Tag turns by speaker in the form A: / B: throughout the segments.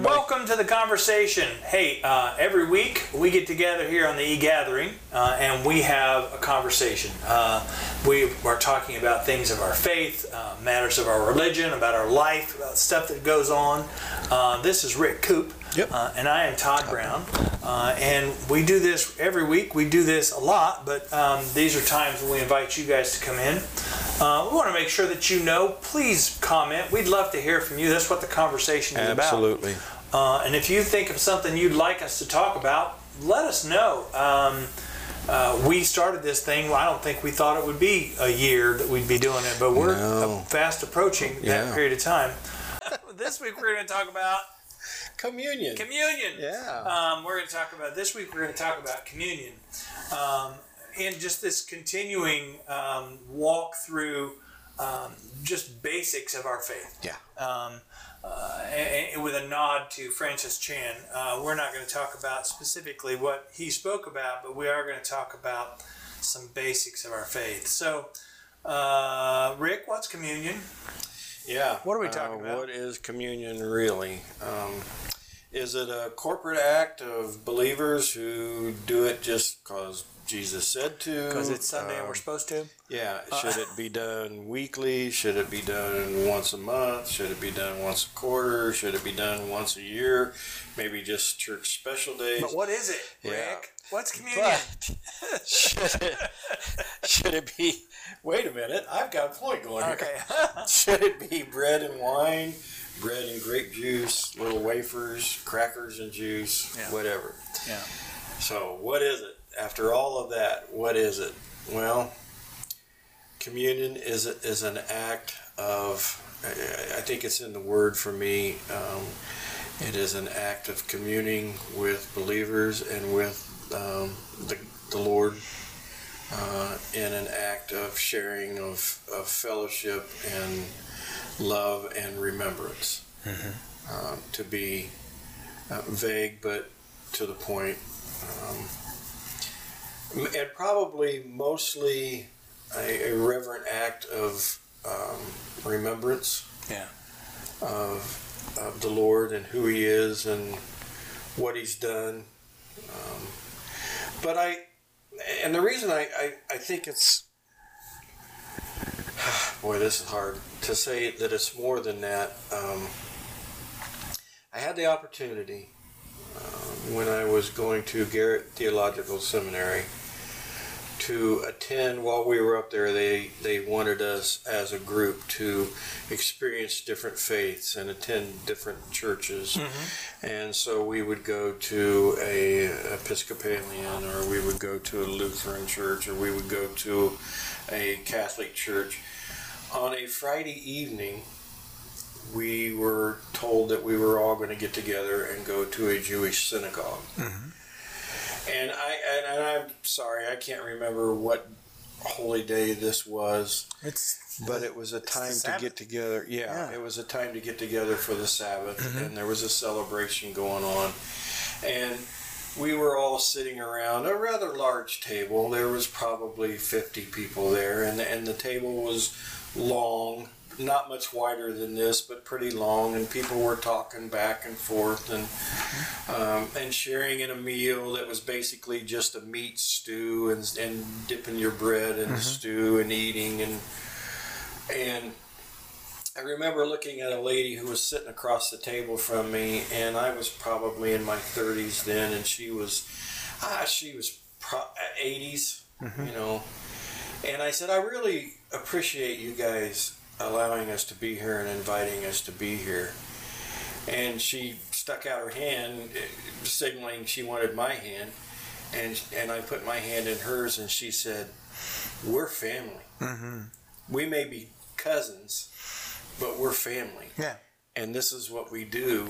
A: everybody.
B: Welcome to the conversation. Hey, uh, every week we get together here on the e-gathering uh, and we have a conversation. Uh, we are talking about things of our faith, uh, matters of our religion, about our life, about stuff that goes on. Uh, this is Rick Coop.
A: Yep.
B: Uh, and I am Todd Brown. Uh, and we do this every week. We do this a lot, but um, these are times when we invite you guys to come in. Uh, we want to make sure that you know. Please comment. We'd love to hear from you. That's what the conversation is about.
A: Absolutely.
B: Uh, and if you think of something you'd like us to talk about, let us know. Um, uh, we started this thing. Well, I don't think we thought it would be a year that we'd be doing it, but we're
A: No.
B: fast approaching that
A: Yeah.
B: period of time. this week we're going to talk about
A: Communion.
B: communion.
A: Yeah.
B: Um, we're going to talk about this week. We're going to talk about communion, um, and just this continuing um, walk through um, just basics of our faith.
A: yeah.
B: Um, uh, and, and with a nod to Francis Chan, uh, we're not going to talk about specifically what he spoke about, but we are going to talk about some basics of our faith. So, uh, Rick, what's communion?
A: Yeah.
B: What are we talking
A: uh,
B: about?
A: What is communion really? Um, is it a corporate act of believers who do it just because Jesus said to?
B: Because it's Sunday and
A: Um,
B: we're supposed to.
A: Yeah. Should it be done weekly? Should it be done once a month? Should it be done once a quarter? Should it be done once a year? Maybe just church special days.
B: But what is it,
A: Yeah.
B: Rick? What's communion?
A: But should it, should it be? Wait a minute, I've got a point going here.
B: Okay.
A: Should it be bread and wine, bread and grape juice, little wafers, crackers and juice,
B: Yeah.
A: whatever?
B: yeah.
A: So, what is it? After all of that, what is it? Well, communion is is an act of. I think it's in the word for me. Um, it is an act of communing with believers and with um, the, the Lord, uh, in an act of sharing of, of fellowship and love and remembrance. Um, to be uh, vague but to the point. Um, and probably mostly a, a reverent act of um, remembrance
B: Yeah.
A: of, of the Lord and who He is and what He's done. Um, but I, and the reason I, I, I think it's, boy, this is hard to say that it's more than that. Um, I had the opportunity uh, when I was going to Garrett Theological Seminary to attend while we were up there they they wanted us as a group to experience different faiths and attend different churches. Mm-hmm. And so we would go to a episcopalian or we would go to a lutheran church or we would go to a catholic church. On a friday evening we were told that we were all going to get together and go to a jewish synagogue mm-hmm. And I and, and I'm sorry, I can't remember what holy day this was,
B: It's
A: but it was a time to get together. Yeah,
B: Yeah. Mm-hmm.
A: it was a time to get together for the Sabbath, and there was a celebration going on, and we were all sitting around a rather large table. There was probably 50 people there, and and the table was long. Not much wider than this, but pretty long, and people were talking back and forth, and um, and sharing in a meal that was basically just a meat stew and, and dipping your bread in the stew and eating and and I remember looking at a lady who was sitting across the table from me and I was probably in my 30s then and she was ah she was pro- 80s you know. And I said I really appreciate you guys allowing us to be here and inviting us to be here and she stuck out her hand, signaling she wanted my hand, and and I put my hand in hers, and she said, "We're family. Mm-hmm. We may be cousins, but we're family,
B: yeah.
A: and this is what we do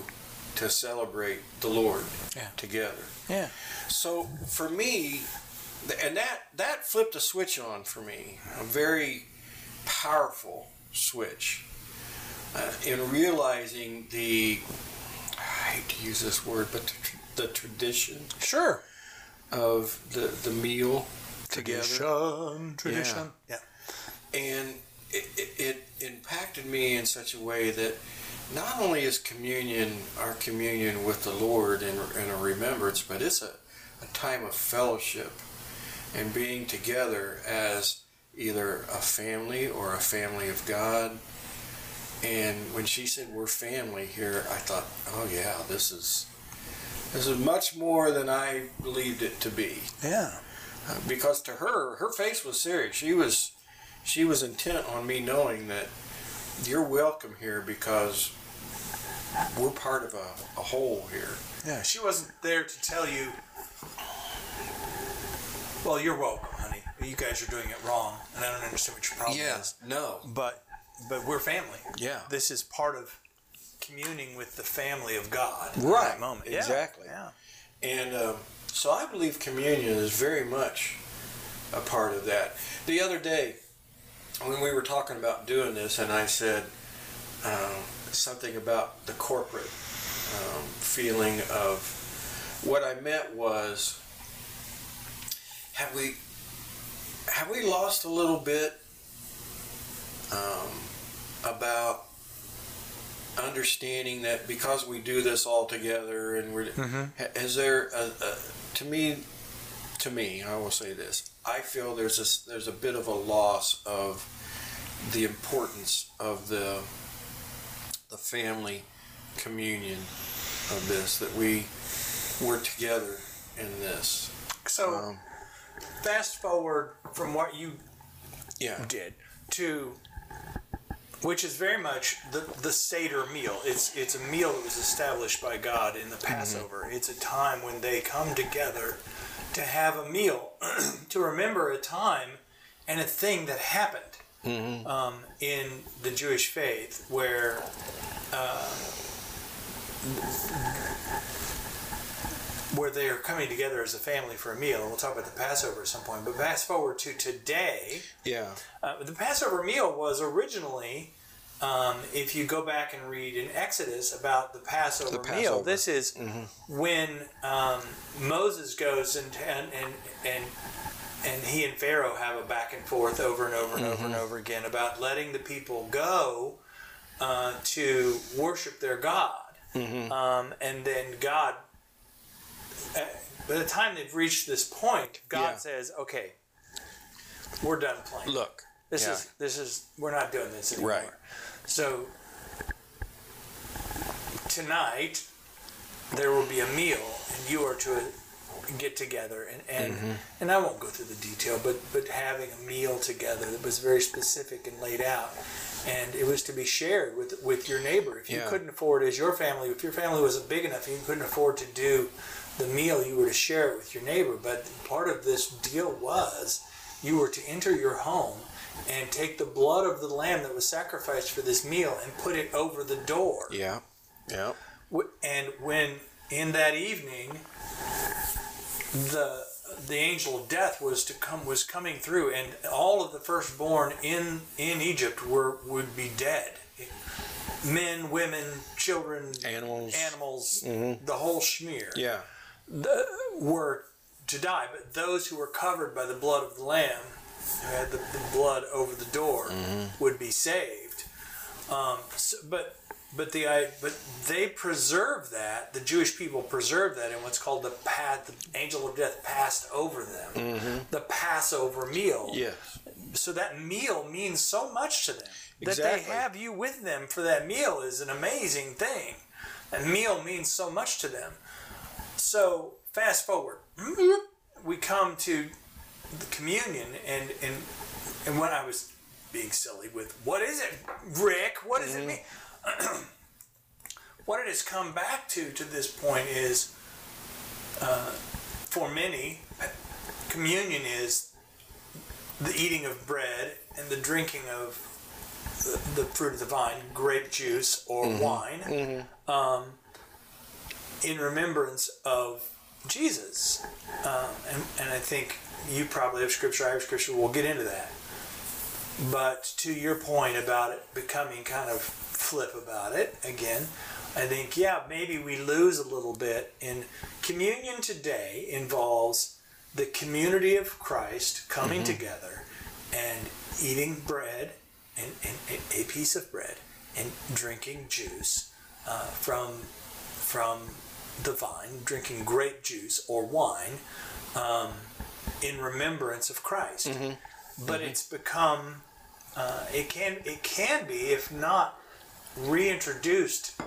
A: to celebrate the Lord
B: Yeah.
A: together."
B: Yeah.
A: So for me, and that that flipped a switch on for me, a very powerful switch uh, in realizing the I hate to use this word, but the, the tradition
B: Sure.
A: of the the meal together,
B: Tradition. Tradition. Yeah.
A: and it, it, it impacted me in such a way that not only is communion our communion with the Lord and, and a remembrance, but it's a, a time of fellowship and being together as either a family or a family of God. And when she said we're family here, I thought, oh yeah, this is this is much more than I believed it to be.
B: Yeah.
A: Uh, because to her, her face was serious. She was she was intent on me knowing that you're welcome here because we're part of a, a whole here.
B: Yeah. She wasn't there to tell you. Well, you're welcome, honey. You guys are doing it wrong, and I don't understand what your problem is.
A: No.
B: But, but we're family.
A: Yeah.
B: This is part of communing with the family of God.
A: Right,
B: that moment.
A: Exactly.
B: Yeah.
A: And um, so I believe communion is very much a part of that. The other day, when we were talking about doing this, and I said um, something about the corporate um, feeling of what I meant was have we have we lost a little bit um, about understanding that because we do this all together and we're
B: Mm-hmm.
A: ha- is there a, a, to me to me I will say this I feel there's a s- there's a bit of a loss of the importance of the the family communion of this that we we're together in this
B: So,
A: um,
B: fast forward from what you
A: yeah
B: did to which is very much the the Seder meal. It's it's a meal that was established by God in the Passover. It's a time when they come together to have a meal to remember a time and a thing that happened um, in the Jewish faith where. Uh, where they are coming together as a family for a meal, and we'll talk about the Passover at some point. But fast forward to today,
A: yeah
B: uh, the Passover meal was originally, um, if you go back and read in Exodus about the Passover,
A: The
B: meal, this is when um, Moses goes and, and and and and he and Pharaoh have a back and forth over and over and over and over again about letting the people go uh, to worship their God, um, and then God. Uh, by the time they've reached this point, God
A: Yeah.
B: says, "Okay, we're done playing."
A: look
B: This
A: yeah.
B: is this is we're not doing this anymore.
A: Right.
B: So tonight there will be a meal, and you are to get together, and and,
A: Mm-hmm.
B: and I won't go through the detail, but but having a meal together that was very specific and laid out, and it was to be shared with with your neighbor. If you
A: Yeah.
B: couldn't afford as your family, if your family wasn't big enough, you couldn't afford to do the meal, you were to share it with your neighbor. But part of this deal was you were to enter your home and take the blood of the lamb that was sacrificed for this meal and put it over the door.
A: yeah yeah
B: And when in that evening the the angel of death was to come was coming through and all of the firstborn in in Egypt were would be dead. Men, women, children,
A: Animals.
B: animals, mm-hmm. the whole schmear
A: yeah
B: were to die, but those who were covered by the blood of the Lamb, who had the, the blood over the door, would be saved. Um, so, but but the I but they preserve that. The Jewish people preserve that in what's called the path. The angel of death passed over them. The Passover meal.
A: yes
B: So that meal means so much to them. That they have you with them for that meal is an amazing thing. That meal means so much to them. So fast forward, we come to the communion, and and and when I was being silly with what is it, Rick? What does it mean? what it has come back to to this point is, uh, for many, communion is the eating of bread and the drinking of the, the fruit of the vine, grape juice or wine, um, in remembrance of Jesus. Um, and, and I think you probably have scripture, I have scripture, we'll get into that. But to your point about it becoming kind of flip about it again, I think, yeah, maybe we lose a little bit in communion today involves the community of Christ coming together and eating bread and, and a- a piece of bread and drinking juice uh, from from the vine, drinking grape juice or wine um, in remembrance of Christ. But it's become uh, it can it can be if not reintroduced.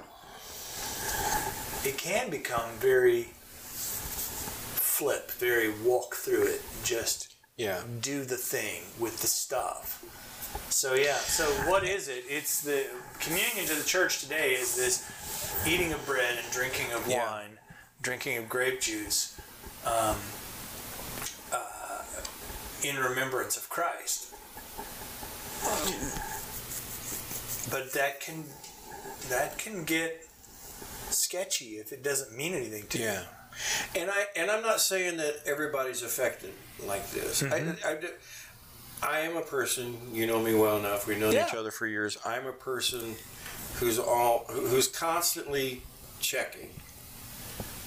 B: It can become very flip, very walk through it, just
A: Yeah.
B: do the thing with the stuff. So yeah, so what is it? It's the communion to the church today is this eating of bread and drinking of
A: Yeah.
B: wine, drinking of grape juice, um, uh, in remembrance of Christ. But that can that can get sketchy if it doesn't mean anything to you.
A: Yeah, and I and I'm not saying that everybody's affected like this.
B: Mm-hmm.
A: I, I, I am a person. You know me well enough. We've known
B: Yeah.
A: each other for years. I'm a person who's all who's constantly checking.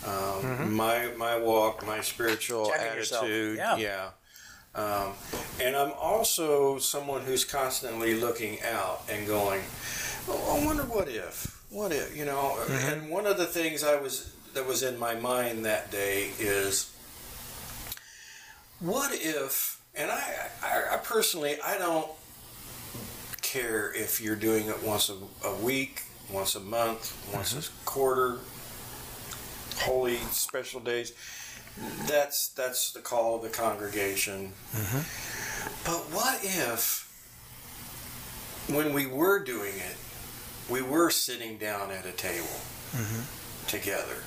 A: Um, My my walk, my spiritual
B: Mm-hmm. Checking yourself.
A: attitude,
B: Yeah.
A: yeah. Um, and I'm also someone who's constantly looking out and going, oh, I wonder what if, what if, you know. And one of the things I was that was in my mind that day is, what if? And I, I, I personally, I don't care if you're doing it once a, a week, once a month, once a mm-hmm. quarter, holy special days. That's that's the call of the congregation. Mm-hmm. But what if, when we were doing it, we were sitting down at a table mm-hmm. together,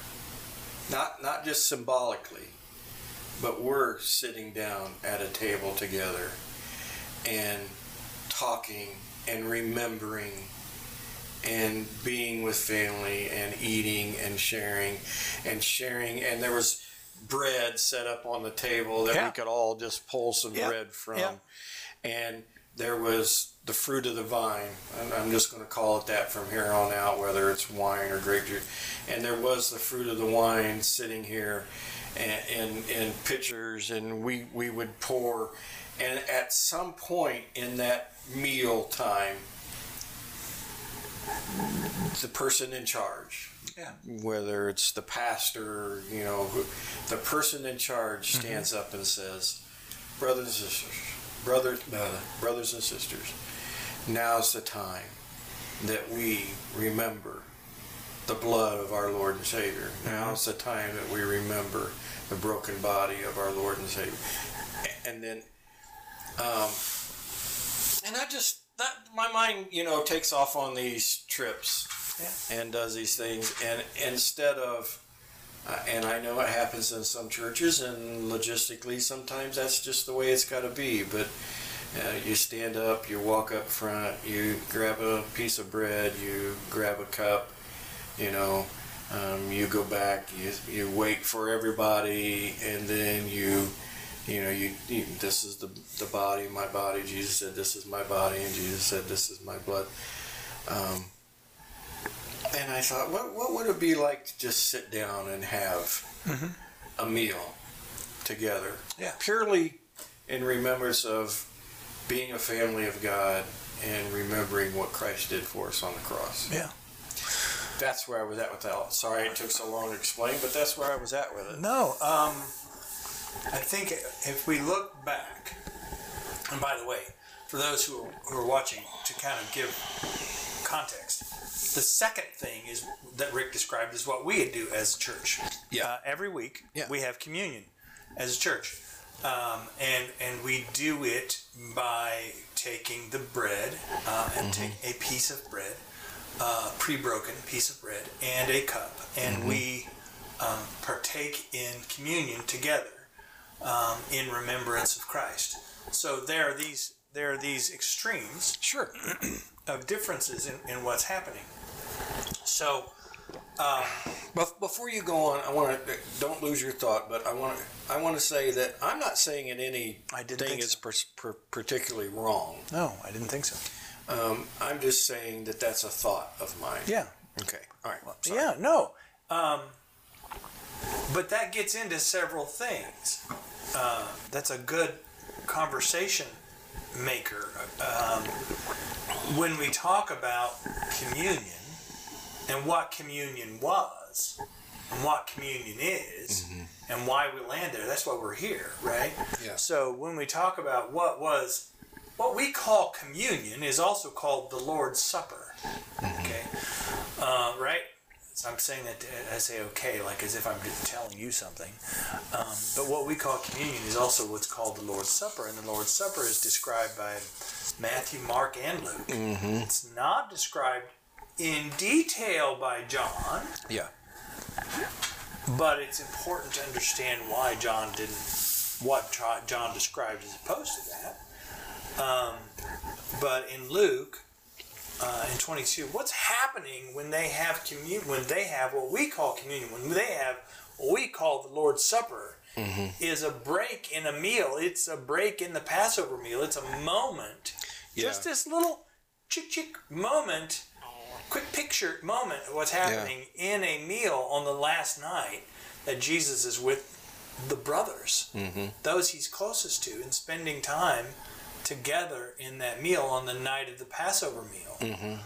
A: not not just symbolically, but we're sitting down at a table together and talking and remembering and being with family and eating and sharing and sharing and there was bread set up on the table that
B: Yeah.
A: we could all just pull some
B: Yeah.
A: bread from
B: Yeah.
A: and there was the fruit of the vine I'm, I'm just going to call it that from here on out whether it's wine or grape juice and there was the fruit of the wine sitting here and in, in pitchers and we, we would pour and at some point in that meal time the person in charge
B: Yeah.
A: whether it's the pastor you know who, the person in charge stands up and says brothers and sisters brothers uh, brothers and sisters now's the time that we remember the blood of our Lord and Savior. Now's the time that we remember the broken body of our Lord and Savior. And then, um, and I just that my mind, you know, takes off on these trips and does these things, and instead of, uh, and I know it happens in some churches, and logistically sometimes that's just the way it's got to be, but. Uh, you stand up, you walk up front, you grab a piece of bread, you grab a cup, you know, um, you go back, you, you wait for everybody, and then you, you know, you, you this is the, the body, my body. Jesus said, "This is my body," and Jesus said, "This is my blood." Um, and I thought, what what would it be like to just sit down and have a meal together,
B: Yeah.
A: purely in remembrance of being a family of God and remembering what Christ did for us on the cross.
B: Yeah.
A: That's where I was at with that. Sorry it took so long to explain, but that's where I was at with it.
B: No, um, I think if we look back, and by the way, for those who are, who are watching, to kind of give context, the second thing is that Rick described is what we do as a church.
A: Yeah.
B: Uh, every week
A: Yeah.
B: we have communion as a church, um, and and we do it by taking the bread uh, and take a piece of bread, uh, pre-broken piece of bread, and a cup, and we um, partake in communion together um, in remembrance of Christ. So there are these there are these extremes
A: Sure.
B: of differences in, in what's happening. So um,
A: But before you go on, I want to don't lose your thought. But I want to I want to say that I'm not saying that anything
B: I didn't think
A: is
B: so.
A: per, per, particularly wrong.
B: no, I didn't think so.
A: Um, I'm just saying that that's a thought of mine.
B: Yeah,
A: Okay. All right. Sorry.
B: yeah, no. Um, but that gets into several things. Uh, that's a good conversation maker. Um, when we talk about communion and what communion was and what communion is and why we land there, that's why we're here, right?
A: Yeah.
B: So when we talk about what was, what we call communion is also called the Lord's Supper. Okay, uh, right? So I'm saying that I say okay, like as if I'm just telling you something. Um, but what we call communion is also what's called the Lord's Supper, and the Lord's Supper is described by Matthew, Mark, and Luke. It's not described in detail by John,
A: Yeah.
B: but it's important to understand why John didn't, what John described as opposed to that. Um, but in Luke, uh, in 22, what's happening when they have communion, when they have what we call communion, when they have what we call the Lord's Supper, is a break in a meal. It's a break in the Passover meal. It's a moment, just this little chick chick moment, quick picture moment of what's happening in a meal on the last night that Jesus is with the brothers, those he's closest to, and spending time together in that meal on the night of the Passover meal.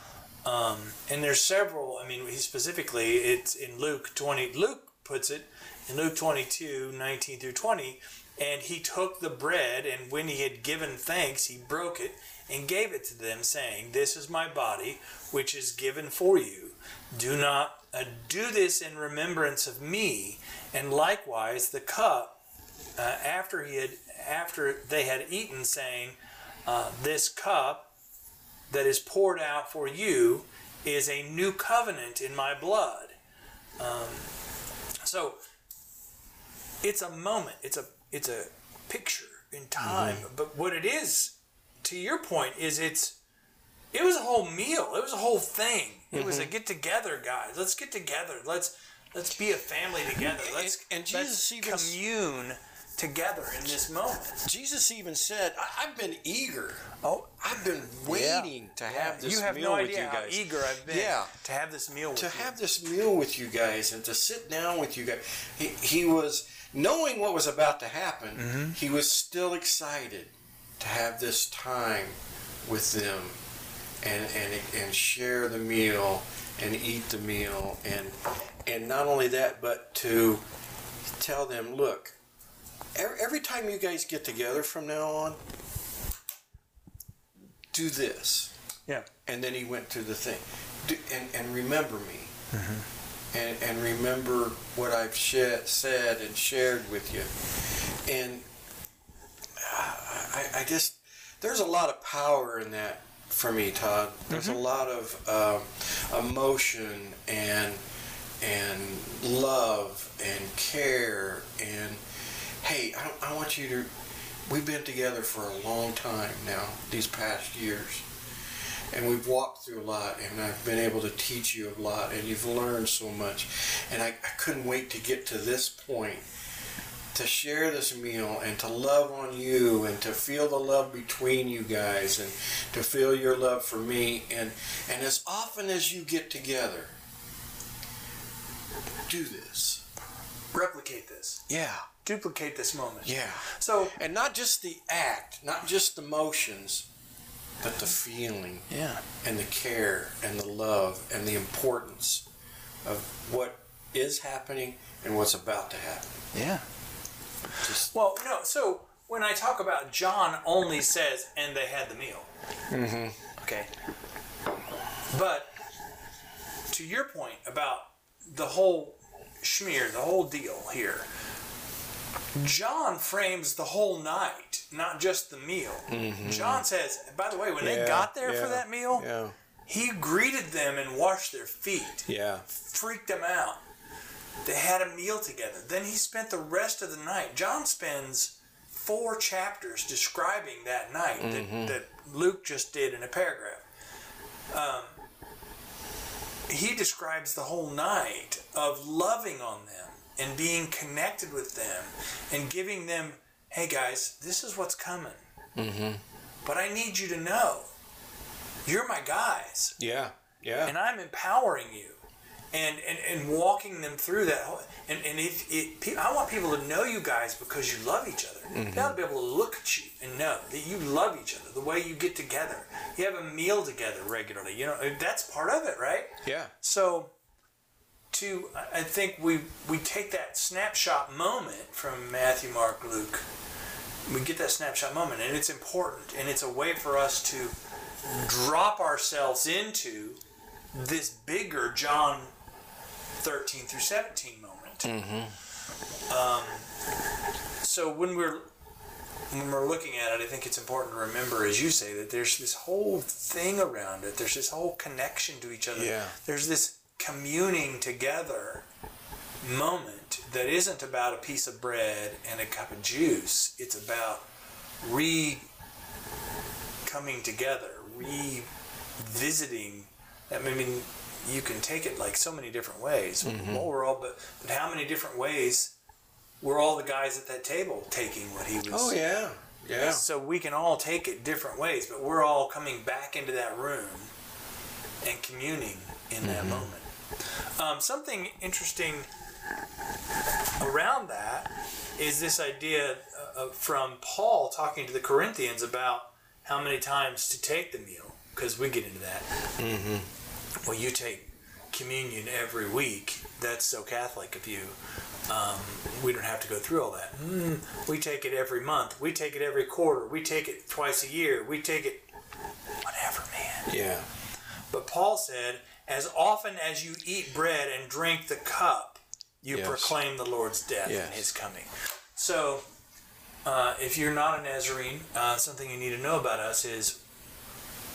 B: Um, and there's several. I mean, he specifically, it's in Luke 20. Luke puts it in Luke 22, 19 through 20. And he took the bread, and when he had given thanks, he broke it and gave it to them, saying, This is my body, which is given for you. Do not uh, do this in remembrance of me. And likewise, the cup uh, after he had after they had eaten, saying, uh, "This cup that is poured out for you is a new covenant in my blood." Um, so it's a moment. It's a it's a picture in time. But what it is, to your point, is it's it was a whole meal. It was a whole thing. It was a get together, guys. Let's get together. Let's let's be a family together. Let's
A: and
B: let's
A: Jesus even-
B: commune together in this moment.
A: Jesus even said, "I've been eager.
B: Oh,
A: I've been waiting to have this
B: you have
A: meal
B: no
A: with
B: idea
A: you
B: how
A: guys.
B: eager I've been
A: Yeah.
B: to have this meal with
A: to
B: you.
A: have this meal with you guys and to sit down with you guys. He, he was knowing what was about to happen.
B: Mm-hmm.
A: He was still excited to have this time with them and and and share the meal and eat the meal and and not only that but to tell them, look, every, every time you guys get together from now on, do this
B: yeah.
A: and then he went through the thing Do, and, and remember me
B: Mm-hmm.
A: and, and remember what i've shed, said and shared with you and I, I just there's a lot of power in that for me todd there's
B: Mm-hmm.
A: a lot of um, emotion and and love and care and hey I, I want you to we've been together for a long time now these past years. And we've walked through a lot and i've been able to teach you a lot and you've learned so much. And i, I couldn't wait to get to this point to share this meal and to love on you and to feel the love between you guys and to feel your love for me. And and as often as you get together do this.
B: Replicate this.
A: yeah
B: Duplicate this moment.
A: yeah
B: So
A: and not just the act not just the motions but the feeling
B: yeah.
A: and the care and the love and the importance of what is happening and what's about to happen.
B: Yeah.
A: Just
B: Well, no. So when I talk about John, only says, "And they had the meal."
A: Mm-hmm.
B: Okay. But to your point about the whole schmear, the whole deal here, John frames the whole night, not just the meal. John says, by the way, when they
A: Mm-hmm. Yeah,
B: got there for that meal,
A: yeah,
B: he greeted them and washed their feet
A: yeah,
B: freaked them out. They had a meal together. Then he spent the rest of the night. John spends four chapters describing that night that, that Luke just did in a paragraph. Um, he describes the whole night of loving on them and being connected with them and giving them, hey guys, this is what's coming.
A: mm-hmm.
B: But I need you to know you're my guys
A: yeah, yeah,
B: and I'm empowering you. and, and, and walking them through that. Whole, and and if it, I want people to know you guys because you love each other. They'll be able to look at you and know that you love each other. The way you get together, you have a meal together regularly. You know that's part of it, right?
A: Yeah.
B: So, to I think we we take that snapshot moment from Matthew, Mark, Luke. We get that snapshot moment, and it's important, and it's a way for us to drop ourselves into this bigger John 13 through 17 moment. Um, so when we're when we're looking at it, I think it's important to remember, as you say, that there's this whole thing around it. There's this whole connection to each other.
A: Yeah.
B: There's this communing together moment that isn't about a piece of bread and a cup of juice. It's about re coming together, revisiting. I mean, you can take it like so many different ways. Mm-hmm. Well, we're all, but, but how many different ways were all the guys at that table taking what he was?
A: Oh yeah. Yeah.
B: So we can all take it different ways, but we're all coming back into that room and communing in that mm-hmm. moment. Um, something interesting around that is this idea uh, from Paul talking to the Corinthians about how many times to take the meal, because we get into that. Well, you take communion every week. That's so Catholic of you. Um, we don't have to go through all that. Mm, we take it every month. We take it every quarter. We take it twice a year. We take it whatever, man.
A: Yeah.
B: But Paul said, as often as you eat bread and drink the cup, you
A: Yes.
B: proclaim the Lord's death
A: Yes.
B: and his coming. So, uh, if you're not a Nazarene, uh, something you need to know about us is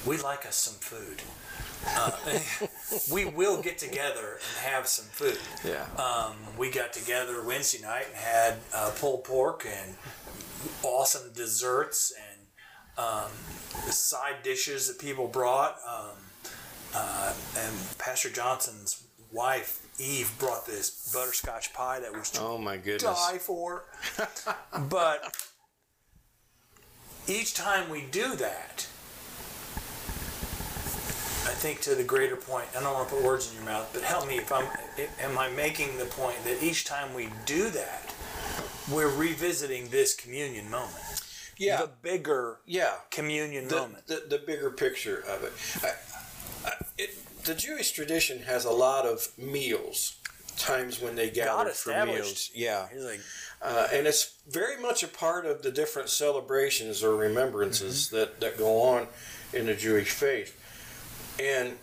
B: we like us some food. Uh, we will get together and have some food.
A: Yeah.
B: Um, we got together Wednesday night and had uh, pulled pork and awesome desserts and um, side dishes that people brought. Um, uh, and Pastor Johnson's wife Eve brought this butterscotch pie that was
A: oh my goodness.
B: die for. but each time we do that, I think to the greater point, I don't want to put words in your mouth, but help me if I'm, am I making the point that each time we do that, we're revisiting this communion moment?
A: Yeah.
B: The bigger
A: yeah.
B: communion
A: the,
B: moment.
A: the, the bigger picture of it. I, I, it. The Jewish tradition has a lot of meals, times when they gather for meals. Yeah,
B: like,
A: uh, and it's very much a part of the different celebrations or remembrances that, that go on in the Jewish faith. And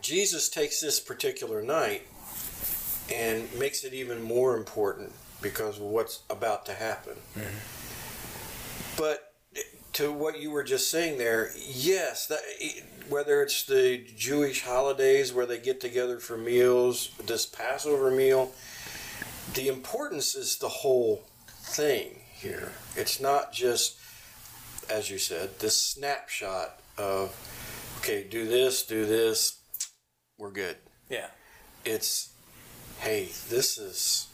A: Jesus takes this particular night and makes it even more important because of what's about to happen. But to what you were just saying there, yes, that whether it's the Jewish holidays where they get together for meals, this Passover meal, the importance is the whole thing here. It's not just, as you said, this snapshot of, okay, do this, do this, we're good.
B: yeah.
A: It's, hey, this is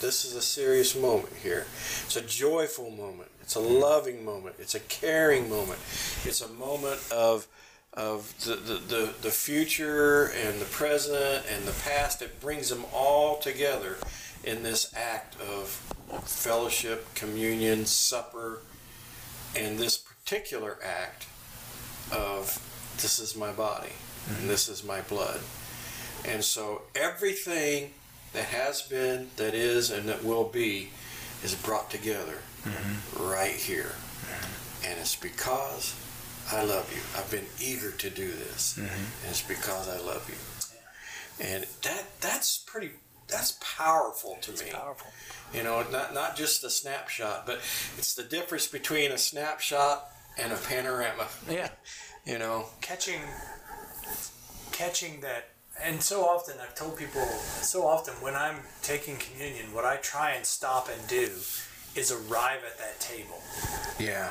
A: this is a serious moment here. It's a joyful moment. It's a loving moment. It's a caring moment. It's a moment of of the, the, the, the future and the present and the past. It brings them all together in this act of fellowship, communion, supper, and this particular act of this is my body and this is my blood. And so everything that has been, that is, and that will be is brought together right here. And it's because I love you. I've been eager to do this. Mm-hmm. And it's because I love you. And that that's pretty that's powerful to me.
B: Powerful.
A: You know, not not just a snapshot, but it's the difference between a snapshot and a panorama.
B: Yeah.
A: You know.
B: catching catching that and so often I've told people so often when I'm taking communion what I try and stop and do is arrive at that table.
A: Yeah.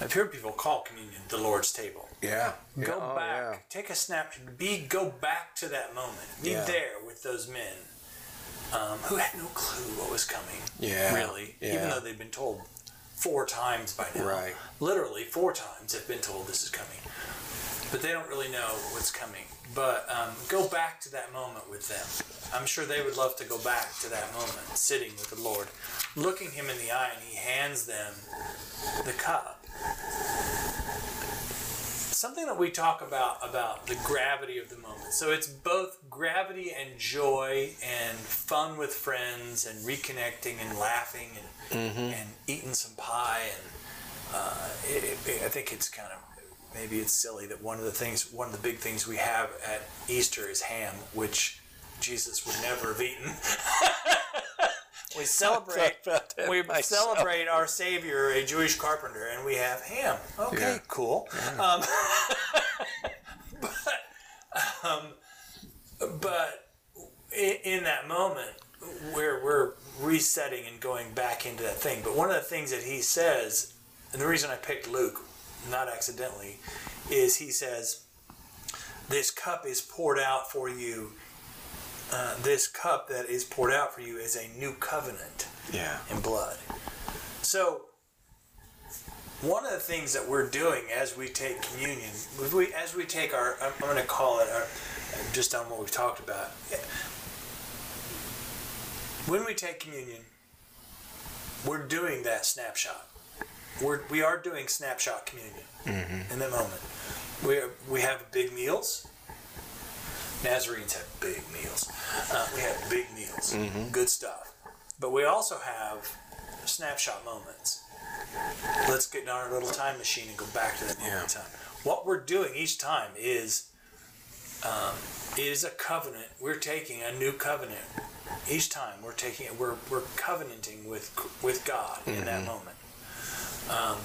B: I've heard people call communion the Lord's table.
A: Yeah.
B: Go
A: oh,
B: back, take a snap, be go back to that moment. Be
A: Yeah.
B: there with those men um, who had no clue what was coming.
A: Yeah.
B: really, even though they've been told four times by now.
A: Right.
B: Literally four times have been told this is coming. but they don't really know what's coming. But um, go back to that moment with them. I'm sure they would love to go back to that moment, sitting with the Lord, looking him in the eye, and he hands them the cup. Something that we talk about about the gravity of the moment. So it's both gravity and joy and fun with friends and reconnecting and laughing and and eating some pie and uh, it, it, I think it's kind of maybe it's silly that one of the things one of the big things we have at Easter is ham, which Jesus would never have eaten. we celebrate we
A: myself.
B: celebrate our Savior, a Jewish carpenter, and we have ham. Okay,
A: Yeah.
B: cool. Um, but um, but in, in that moment, we're we're resetting and going back into that thing. But one of the things that he says, and the reason I picked Luke, not accidentally, is he says, "This cup is poured out for you." Uh, this cup that is poured out for you is a new covenant
A: Yeah.
B: in blood. So, one of the things that we're doing as we take communion, as we, as we take our, I'm, I'm going to call it, our, just on what we've talked about. When we take communion, we're doing that snapshot. We're, we are doing snapshot communion in that moment. We, are, we have big meals. Nazarenes have big meals. Uh, we have big meals, good stuff. But we also have snapshot moments. Let's get in our little time machine and go back to that moment in time. What we're doing each time is um, is a covenant. We're taking a new covenant each time. We're taking it. We're we're covenanting with with God in that moment. Um,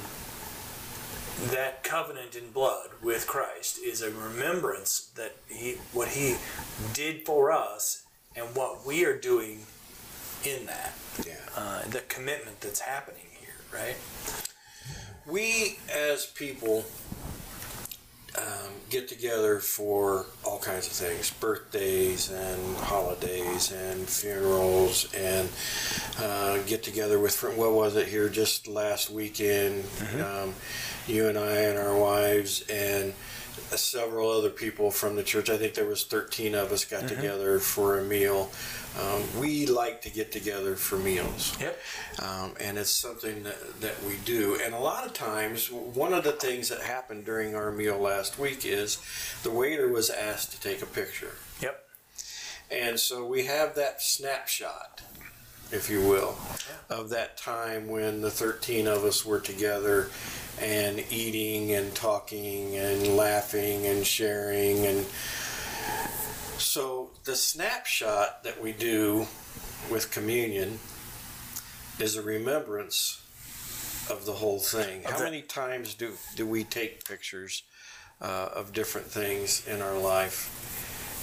B: that covenant in blood with Christ is a remembrance that he what he did for us and what we are doing in that
A: Yeah.
B: uh, the commitment that's happening here right
A: we as people um, get together for all kinds of things. Birthdays and holidays and funerals and uh, get together with fr- what was it here just last weekend? Um, you and i and our wives and several other people from the church. I think there was 13 of us got together for a meal um, we like to get together for meals
B: yep
A: um, and it's something that, that we do. And a lot of times, one of the things that happened during our meal last week is the waiter was asked to take a picture.
B: yep
A: And so we have that snapshot, if you will, of that time when the 13 of us were together and eating and talking and laughing and sharing. And so the snapshot that we do with communion is a remembrance of the whole thing. How many times do, do we take pictures uh, of different things in our life?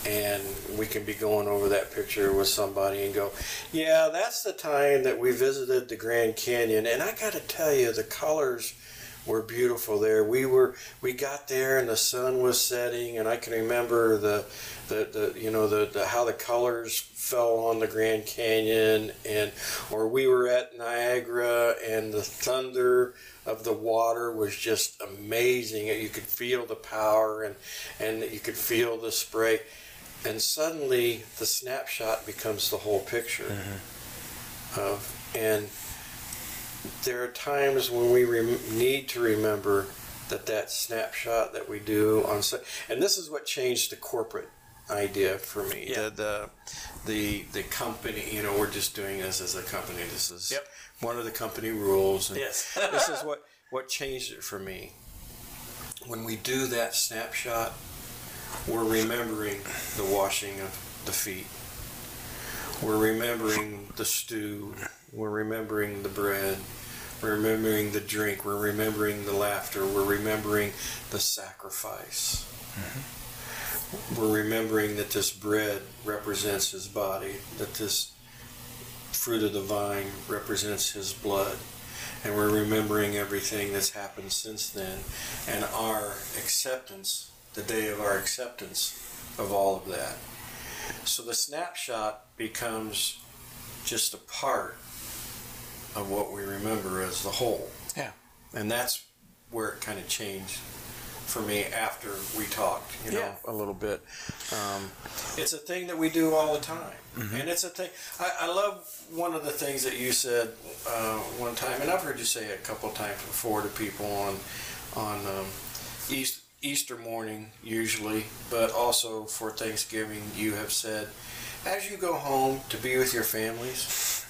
A: and we can be going over that picture with somebody and go, yeah, that's the time that we visited the Grand Canyon, and I got to tell you, the colors were beautiful there. We were we got there and the sun was setting, and I can remember the the, the you know the, the how the colors fell on the Grand Canyon, and or we were at Niagara and the thunder of the water was just amazing. You could feel the power and and you could feel the spray and suddenly the snapshot becomes the whole picture mm-hmm. of and there are times when we need to remember that that snapshot that we do on and this is what changed the corporate idea for me
B: Yeah.
A: the, the the the company you know we're just doing this as a company this is
B: Yep.
A: one of the company rules and
B: Yes.
A: this is what what changed it for me when we do that snapshot we're remembering the washing of the feet. We're remembering the stew. We're remembering the bread. We're remembering the drink. We're remembering the laughter. We're remembering the sacrifice. Mm-hmm. We're remembering that this bread represents his body, that this fruit of the vine represents his blood. And we're remembering everything that's happened since then and our acceptance, the day of our acceptance of all of that. So the snapshot becomes just a part of what we remember as the whole.
B: Yeah.
A: And that's where it kind of changed for me after we talked, you know,
B: Yeah.
A: a little bit. Um, it's a thing that we do all the time, and it's a thing. I, I love one of the things that you said uh, one time, and I've heard you say it a couple of times before to people on on um, East, Easter morning, usually, but also for Thanksgiving. You have said, as you go home to be with your families,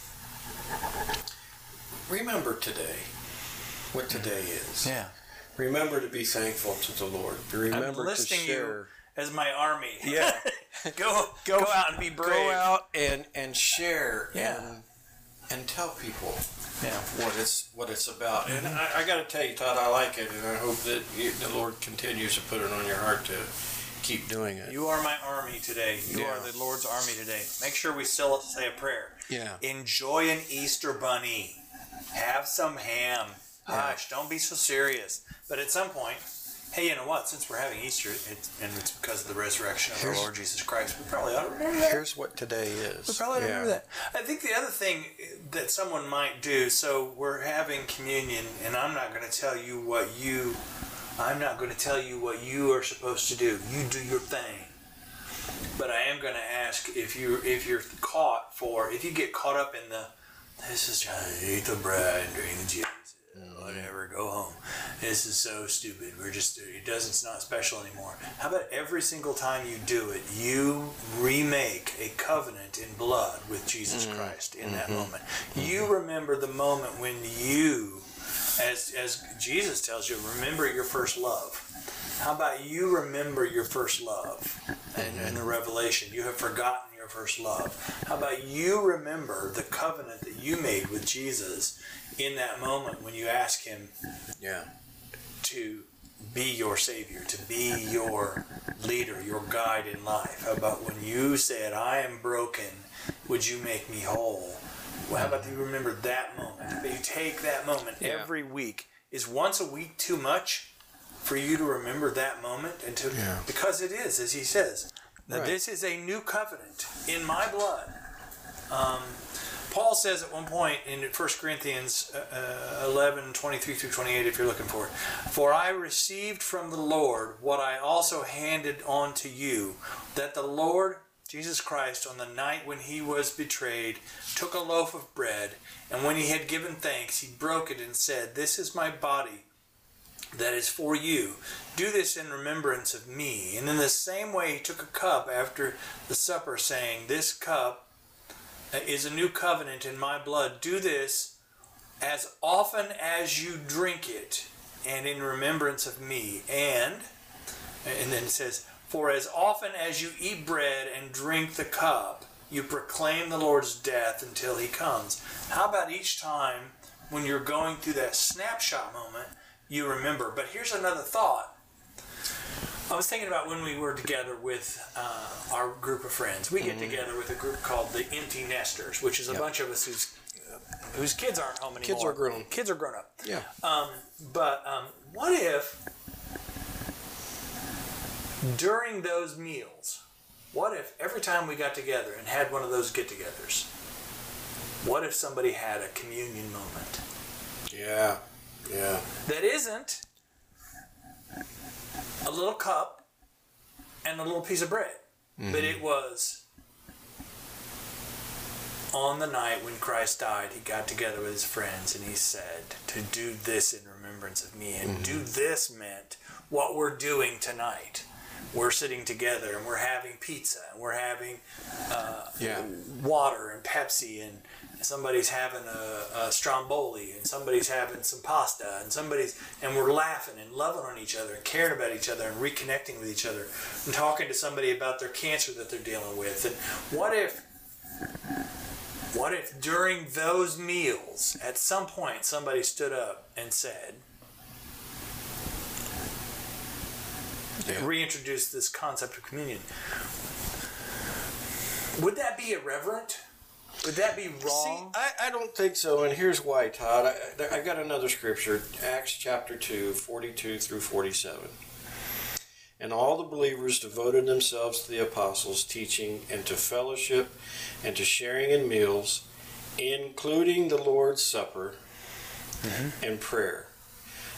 A: remember today what today is.
B: Yeah.
A: Remember to be thankful to the Lord. Remember
B: I'm
A: to
B: listing
A: share.
B: you as my army.
A: Yeah.
B: go, go out and be brave.
A: Go out and and share
B: Yeah.
A: and and tell people
B: Yeah.
A: what it's what it's about. And
B: Mm-hmm.
A: I, I got to tell you, Todd, I like it, and I hope that you, the Lord continues to put it on your heart to keep doing it.
B: You are my army today. You
A: Yeah.
B: are the Lord's army today. Make sure we still say a prayer.
A: Yeah.
B: Enjoy an Easter bunny. Have some ham. Gosh, don't be so serious. But at some point, hey, you know what? Since we're having Easter, it's, and it's because of the resurrection of
A: Here's-
B: our Lord Jesus Christ, we probably ought to remember that.
A: Here's what today is.
B: We probably ought to
A: Yeah.
B: remember that. I think the other thing that someone might do, so we're having communion, and I'm not going to tell you what you, I'm not going to tell you what you are supposed to do. You do your thing. But I am going to ask if you if you're caught for if you get caught up in the this is trying to eat the bread and drink the juice. Whatever go home. This is so stupid. We're just it doesn't it's not special anymore. How about every single time you do it you remake a covenant in blood with jesus mm-hmm. christ in that mm-hmm. moment. Mm-hmm. You remember the moment when you as as jesus tells you remember your first love. How about you remember your first love? And, and the revelation? You have forgotten your first love. How about you remember the covenant that you made with Jesus in that moment when you ask Him
A: Yeah.
B: to be your Savior, to be your leader, your guide in life? How about when you said, I am broken, would you make me whole? Well, how about you remember that moment? That you take that moment
A: Yeah.
B: every week. Is once a week too much for you to remember that moment and to
A: Yeah.
B: because it is, as he says, that
A: Right.
B: this is a new covenant in my blood. Um, Paul says at one point in 1 Corinthians uh, 11, 23 through 28, if you're looking for it, For I received from the Lord what I also handed on to you, that the Lord Jesus Christ, on the night when he was betrayed, took a loaf of bread, and when he had given thanks, he broke it and said, This is my body that is for you. Do this in remembrance of me. And in the same way, he took a cup after the supper, saying, This cup is a new covenant in my blood. Do this as often as you drink it, and in remembrance of me. And, and then it says, For as often as you eat bread and drink the cup, you proclaim the Lord's death until he comes. How about each time when you're going through that snapshot moment, you remember? But here's another thought. I was thinking about when we were together with uh, our group of friends. We get together with a group called the Empty Nesters, which is a bunch of us whose whose kids aren't home anymore.
A: Kids are grown.
B: Kids are grown up.
A: Yeah.
B: Um, but um, what if during those meals, what if every time we got together and had one of those get-togethers, what if somebody had a communion moment
A: Yeah. Yeah.
B: that isn't a little cup and a little piece of bread, but it was on the night when Christ died, he got together with his friends and he said, To do this in remembrance of me. And do this meant what we're doing tonight. We're sitting together and we're having pizza and we're having uh,
A: Yeah.
B: water and Pepsi and somebody's having a, a stromboli and somebody's having some pasta and somebody's and we're laughing and loving on each other and caring about each other and reconnecting with each other and talking to somebody about their cancer that they're dealing with. And what if what if during those meals at some point somebody stood up and said
A: Yeah.
B: reintroduced this concept of communion? Would that be irreverent would that be
A: See,
B: wrong
A: I, I don't think so, and here's why, Todd. I, I got another scripture, Acts chapter 2, 42 through 47. And all the believers devoted themselves to the apostles' teaching and to fellowship and to sharing in meals, including the Lord's Supper mm-hmm. and prayer.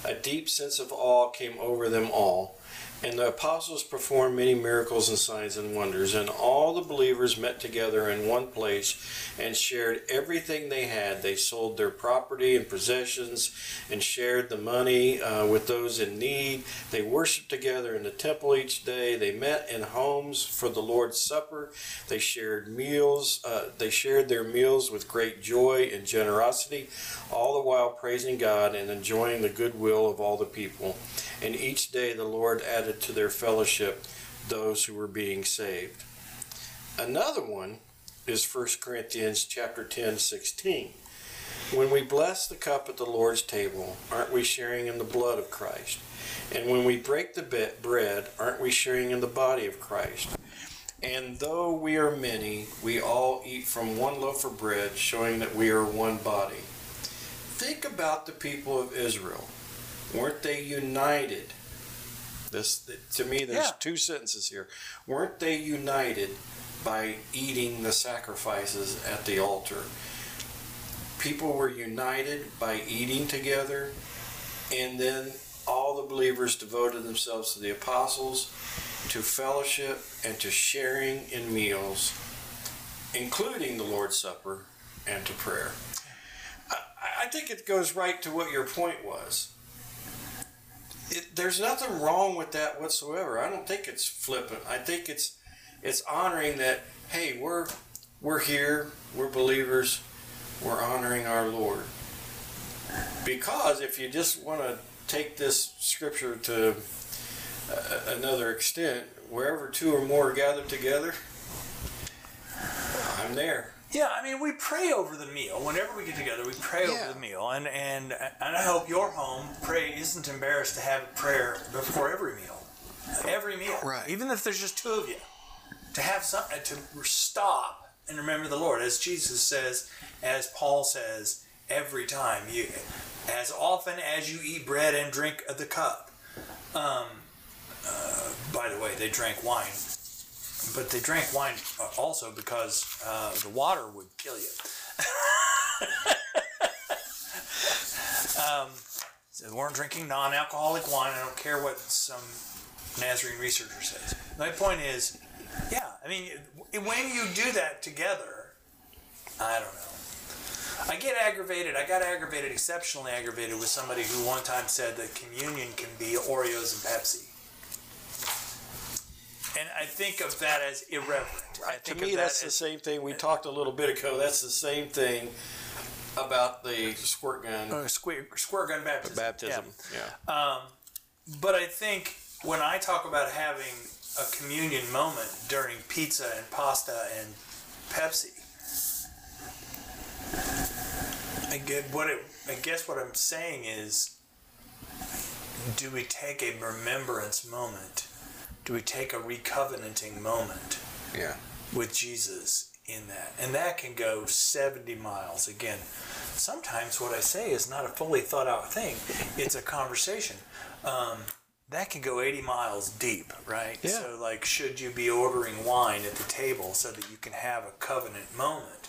A: A deep sense of awe came over them all. And the apostles performed many miracles and signs and wonders. And all the believers met together in one place and shared everything they had. They sold their property and possessions and shared the money uh, with those in need. They worshiped together in the temple each day. They met in homes for the Lord's Supper. They shared meals. Uh, they shared their meals with great joy and generosity, all the while praising God and enjoying the goodwill of all the people. And each day the Lord added to their fellowship those who were being saved. Another one is 1 Corinthians chapter 10, 16. When we bless the cup at the Lord's table, aren't we sharing in the blood of Christ? And when we break the bread, aren't we sharing in the body of Christ? And though we are many, we all eat from one loaf of bread, showing that we are one body. Think about the people of Israel. Weren't they united? This to me, there's
B: Yeah.
A: two sentences here. Weren't they united by eating the sacrifices at the altar? People were united by eating together, and then all the believers devoted themselves to the apostles, to fellowship, and to sharing in meals, including the Lord's Supper and to prayer. I, I think it goes right to what your point was. There's nothing wrong with that whatsoever. I don't think it's flippant. I think it's it's honoring that hey, we're we're here, we're believers, we're honoring our Lord. Because if you just want to take this scripture to uh, another extent, wherever two or more are gathered together, I'm there.
B: Yeah, I mean, we pray over the meal. Whenever we get together, we pray
A: Yeah.
B: over the meal, and and and I hope your home pray isn't embarrassed to have a prayer before every meal, every meal,
A: Right.
B: Even if there's just two of you, to have something to stop and remember the Lord, as Jesus says, as Paul says, every time you, as often as you eat bread and drink of the cup. Um, uh, by the way, they drank wine but they drank wine uh, also because uh, the water would kill you. um, so they weren't drinking non-alcoholic wine. I don't care what some Nazarene researcher says. My point is, yeah, I mean, when you do that together, I don't know. I get aggravated. I got aggravated, exceptionally aggravated, with somebody who one time said that communion can be Oreos and Pepsi. And I think of that as irreverent. I
A: To me,
B: of that
A: that's the same thing. We talked a little bit ago. That's the same thing about the squirt gun
B: uh, squirt, squirt gun baptism.
A: baptism.
B: Yeah.
A: Yeah.
B: But I think when I talk about having a communion moment during pizza and pasta and Pepsi, I get what it. I guess what I'm saying is, do we take a remembrance moment? Do we take a recovenanting moment?
A: yeah.
B: with Jesus in that. And that can go 70 miles. Again, sometimes what I say is not a fully thought out thing, it's a conversation. Um, that can go 80 miles deep, right?
A: Yeah.
B: So, like, should you be ordering wine at the table so that you can have a covenant moment?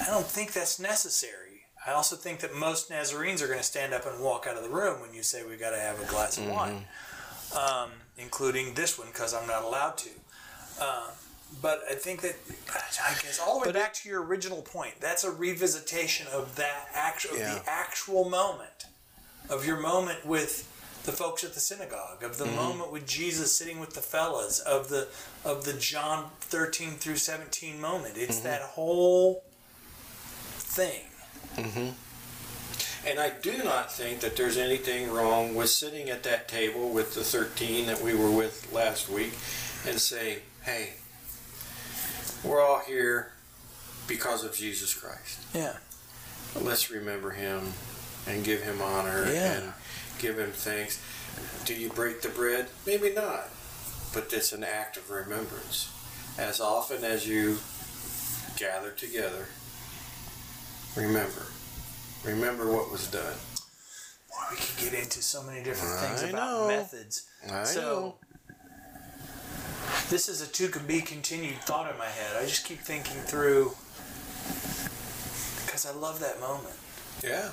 B: I don't think that's necessary. I also think that most Nazarenes are going to stand up and walk out of the room when you say we've got to have a glass of wine, um, including this one because I'm not allowed to. Um, but I think that I guess all the way
A: But
B: back to your original point. That's a revisitation of that actual,
A: Yeah.
B: the actual moment of your moment with the folks at the synagogue, of the
A: Mm-hmm.
B: moment with Jesus sitting with the fellas, of the of the John thirteen through seventeen moment. It's
A: Mm-hmm.
B: that whole thing.
A: And I do not think that there's anything wrong with sitting at that table with the 13 that we were with last week and say, hey, we're all here because of Jesus Christ.
B: Yeah.
A: Let's remember him and give him honor
B: Yeah.
A: and give him thanks. Do you break the bread? Maybe not. But it's an act of remembrance. As often as you gather together, remember. Remember what was done.
B: Boy, We could get into so many different things
A: I
B: about
A: know.
B: methods.
A: I
B: so
A: know.
B: this is a to be continued thought in my head. I just keep thinking through because I love that moment.
A: Yeah.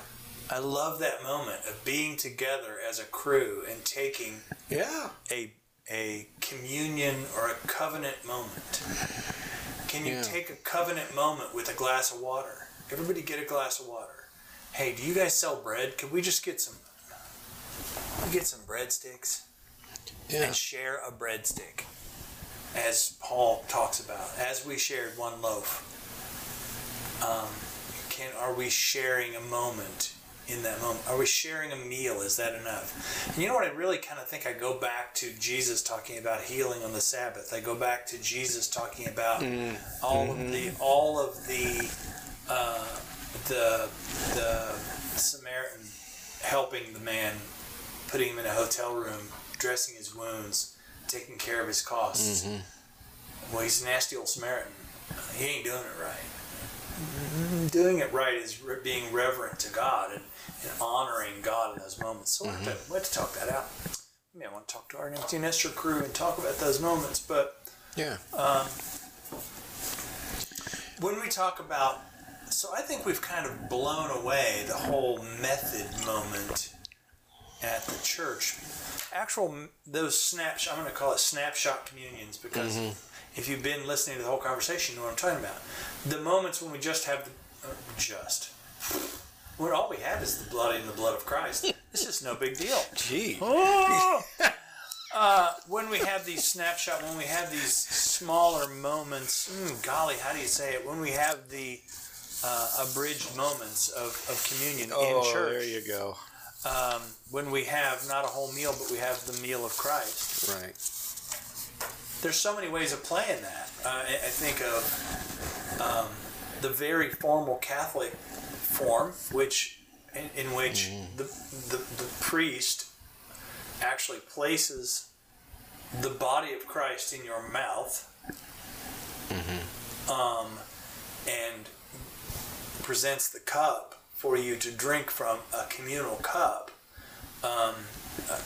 B: I love that moment of being together as a crew and taking
A: Yeah.
B: a a communion or a covenant moment. Can you
A: Yeah.
B: take a covenant moment with a glass of water? Everybody get a glass of water. Hey, do you guys sell bread? Could we just get some get some breadsticks
A: Yeah.
B: and share a breadstick? As Paul talks about, as we shared one loaf. Um, can are we sharing a moment in that moment? Are we sharing a meal? Is that enough? And you know what? I really kind of think I go back to Jesus talking about healing on the Sabbath. I go back to Jesus talking about all of the all of the uh, the the Samaritan helping the man, putting him in a hotel room, dressing his wounds, taking care of his costs. Mm-hmm. Well, he's a nasty old Samaritan. He ain't doing it right. Doing it right is re- being reverent to God and, and honoring God in those moments. So we have, to, mm-hmm. we have to talk that out. Maybe I want to talk to our Empty Nester crew and talk about those moments. But
A: Yeah.
B: Um, when we talk about, so I think we've kind of blown away the whole method moment at the church. Actual those snapshot, I'm going to call it snapshot communions because if you've been listening to the whole conversation, you know what I'm talking about. The moments when we just have the uh, just. When all we have is the blood and the blood of Christ. It's just no big deal.
A: Gee.
B: uh, when we have these snapshot, when we have these smaller moments, mm, golly, how do you say it? When we have the uh, abridged moments of, of communion
A: Oh,
B: in church,
A: there you go.
B: um, when we have not a whole meal, but we have the meal of Christ.
A: Right.
B: There's so many ways of playing that. Uh, I, I think of um, the very formal Catholic form, which in, in which the, the the priest actually places the body of Christ in your mouth, Mm-hmm. um, and presents the cup for you to drink from a communal cup. Um, uh,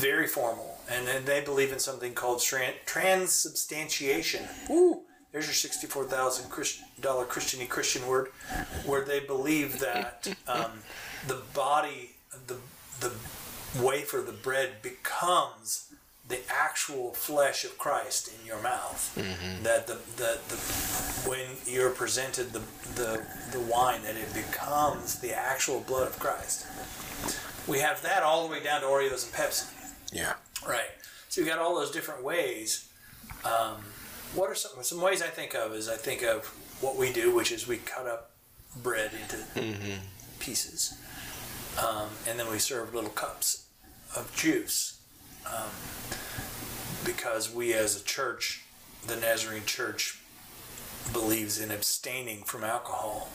B: very formal, and then they believe in something called transubstantiation. Woo! There's your sixty-four thousand dollar Christiany Christian word, where they believe that um, the body, the the wafer, the bread becomes the actual flesh of Christ in your mouth. That the, the the when you're presented the the the wine, that it becomes the actual blood of Christ. We have that all the way down to Oreos and Pepsi.
A: Yeah.
B: Right. So you got all those different ways. Um, what are some some ways I think of? Is I think of what we do, which is we cut up bread into pieces, um, and then we serve little cups of juice, um, because we as a church, the Nazarene Church, believes in abstaining from alcohol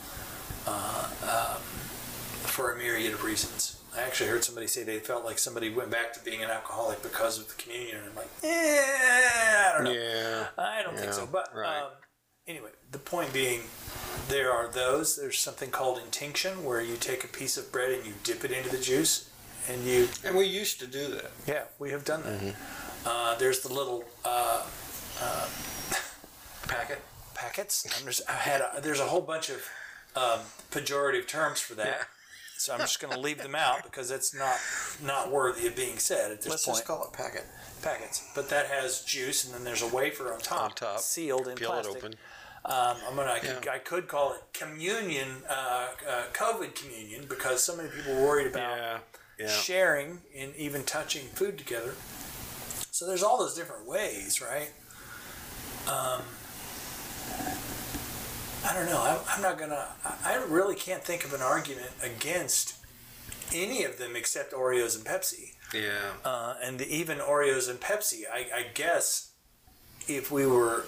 B: uh, um, for a myriad of reasons. I actually heard somebody say they felt like somebody went back to being an alcoholic because of the communion. And I'm like, eh, I don't know.
A: Yeah.
B: I don't think so. But
A: right.
B: um, anyway, the point being, there are those. There's something called intinction, where you take a piece of bread and you dip it into the juice, and you.
A: And we used to do that.
B: Yeah, we have done that.
A: Mm-hmm.
B: Uh, there's the little uh, uh, packet packets. I'm just, I had a, there's a whole bunch of um, pejorative terms for that.
A: Yeah.
B: So I'm just going to leave them out because it's not not worthy of being said at this
A: Let's
B: point
A: just call it packet.
B: packets, but that has juice, and then there's a wafer on top,
A: On top.
B: sealed in
A: Peel
B: plastic.
A: it open.
B: Um, I'm gonna, I, could,
A: Yeah.
B: I could call it communion, uh, uh, COVID communion, because so many people were worried about
A: Yeah. Yeah.
B: sharing and even touching food together. So there's all those different ways, right? Um, I don't know. I'm, I'm not gonna. I I really can't think of an argument against any of them except Oreos and Pepsi
A: Yeah.
B: uh, and even Oreos and Pepsi. I, I guess if we were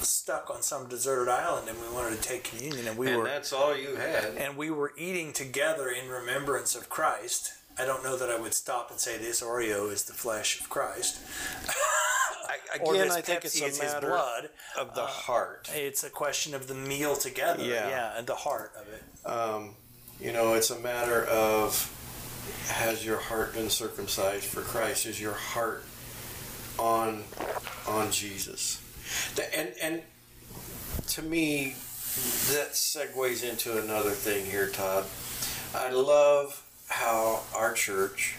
B: stuck on some deserted island and we wanted to take communion and we
A: and
B: were
A: that's all you had.
B: and we were eating together in remembrance of Christ, I don't know that I would stop and say this Oreo is the flesh of Christ.
A: I, again, I think
B: Pepsi
A: it's a
B: his
A: matter
B: blood.
A: of the heart.
B: It's a question of the meal together.
A: Yeah.
B: yeah, and the heart of it.
A: Um, you know, it's a matter of has your heart been circumcised for Christ? Is your heart on on Jesus? The- And and to me, that segues into another thing here, Todd. I love how our church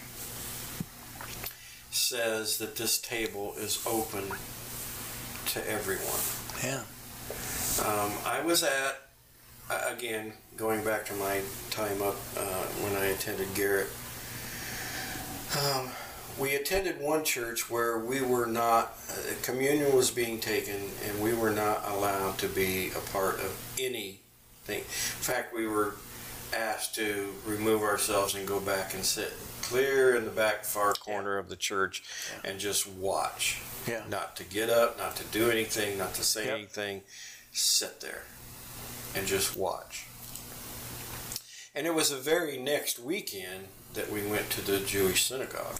A: says that this table is open to everyone.
B: Yeah.
A: Um, I was at, again, going back to my time up uh, when I attended Garrett. Um, we attended one church where we were not, uh, communion was being taken, and we were not allowed to be a part of anything. In fact, we were asked to remove ourselves and go back and sit clear in the back far corner of the church and just watch.
B: Yeah.
A: Not to get up, not to do anything, not to say
B: Yep.
A: anything. Sit there and just watch. And it was the very next weekend that we went to the Jewish synagogue.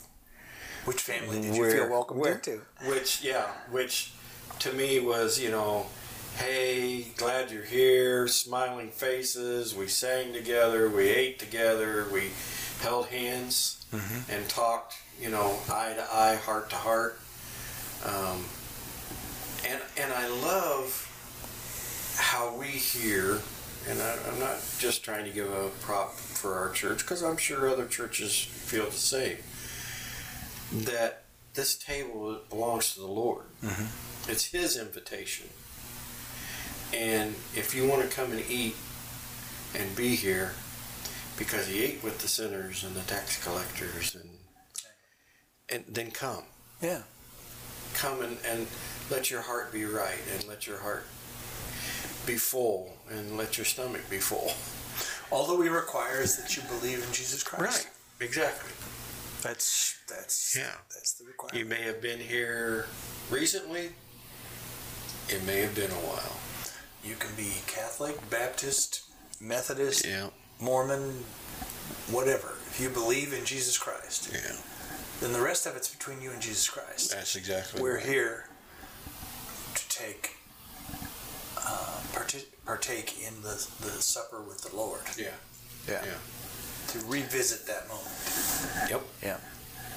B: Which family did you
A: Where-
B: feel welcomed
A: where-
B: into?
A: Which, yeah, which to me was, you know, hey, glad you're here, smiling faces. We sang together, we ate together, we held hands
B: Mm-hmm.
A: and talked, you know, eye to eye, heart to heart. Um, and, and I love how we here, and I, I'm not just trying to give a prop for our church, because I'm sure other churches feel the same, that this table belongs to the Lord. It's His invitation. And if you want to come and eat and be here, because He ate with the sinners and the tax collectors, and and then come
B: Yeah.
A: come and, and let your heart be right and let your heart be full and let your stomach be full.
B: All that we require is that you believe in Jesus Christ. Right.
A: Exactly.
B: That's that's
A: Yeah.
B: that's the requirement.
A: You may have been here recently. It may have been a while.
B: You can be Catholic, Baptist, Methodist,
A: Yeah.
B: Mormon, whatever. If you believe in Jesus Christ,
A: Yeah.
B: then the rest of it's between you and Jesus Christ.
A: That's exactly
B: We're
A: right.
B: here to take uh, parti- partake in the the supper with the Lord.
A: Yeah.
B: Yeah.
A: Yeah.
B: To revisit that moment.
A: Yep.
B: Yeah.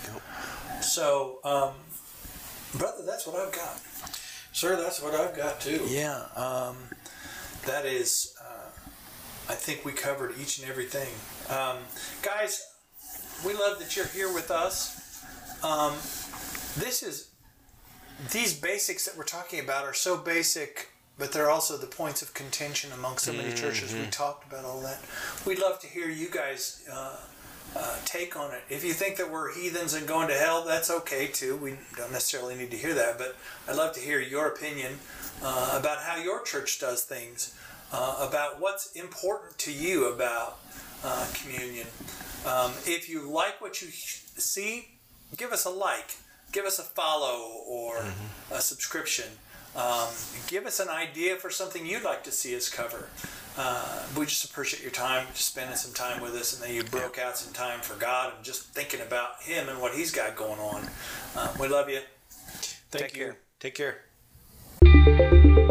A: Yep.
B: So, um, brother, that's what I've got.
A: Sir, that's what I've got too.
B: Yeah, um, that is. Uh, I think we covered each and everything, um, guys. We love that you're here with us. Um, this is these basics that we're talking about are so basic, but they're also the points of contention among so many churches. We talked about all that. We'd love to hear you guys. Uh, uh, take on it. If you think that we're heathens and going to hell, that's okay too. We don't necessarily need to hear that, but I'd love to hear your opinion uh, about how your church does things, uh, about what's important to you about uh, communion. Um, if you like what you see, give us a like, give us a follow, or a subscription. Um, give us an idea for something you'd like to see us cover. Uh, we just appreciate your time, spending some time with us, and that you broke out some time for God and just thinking about Him and what He's got going on. Uh, we love you.
A: Thank
B: Take
A: you.
B: care.
A: Take care.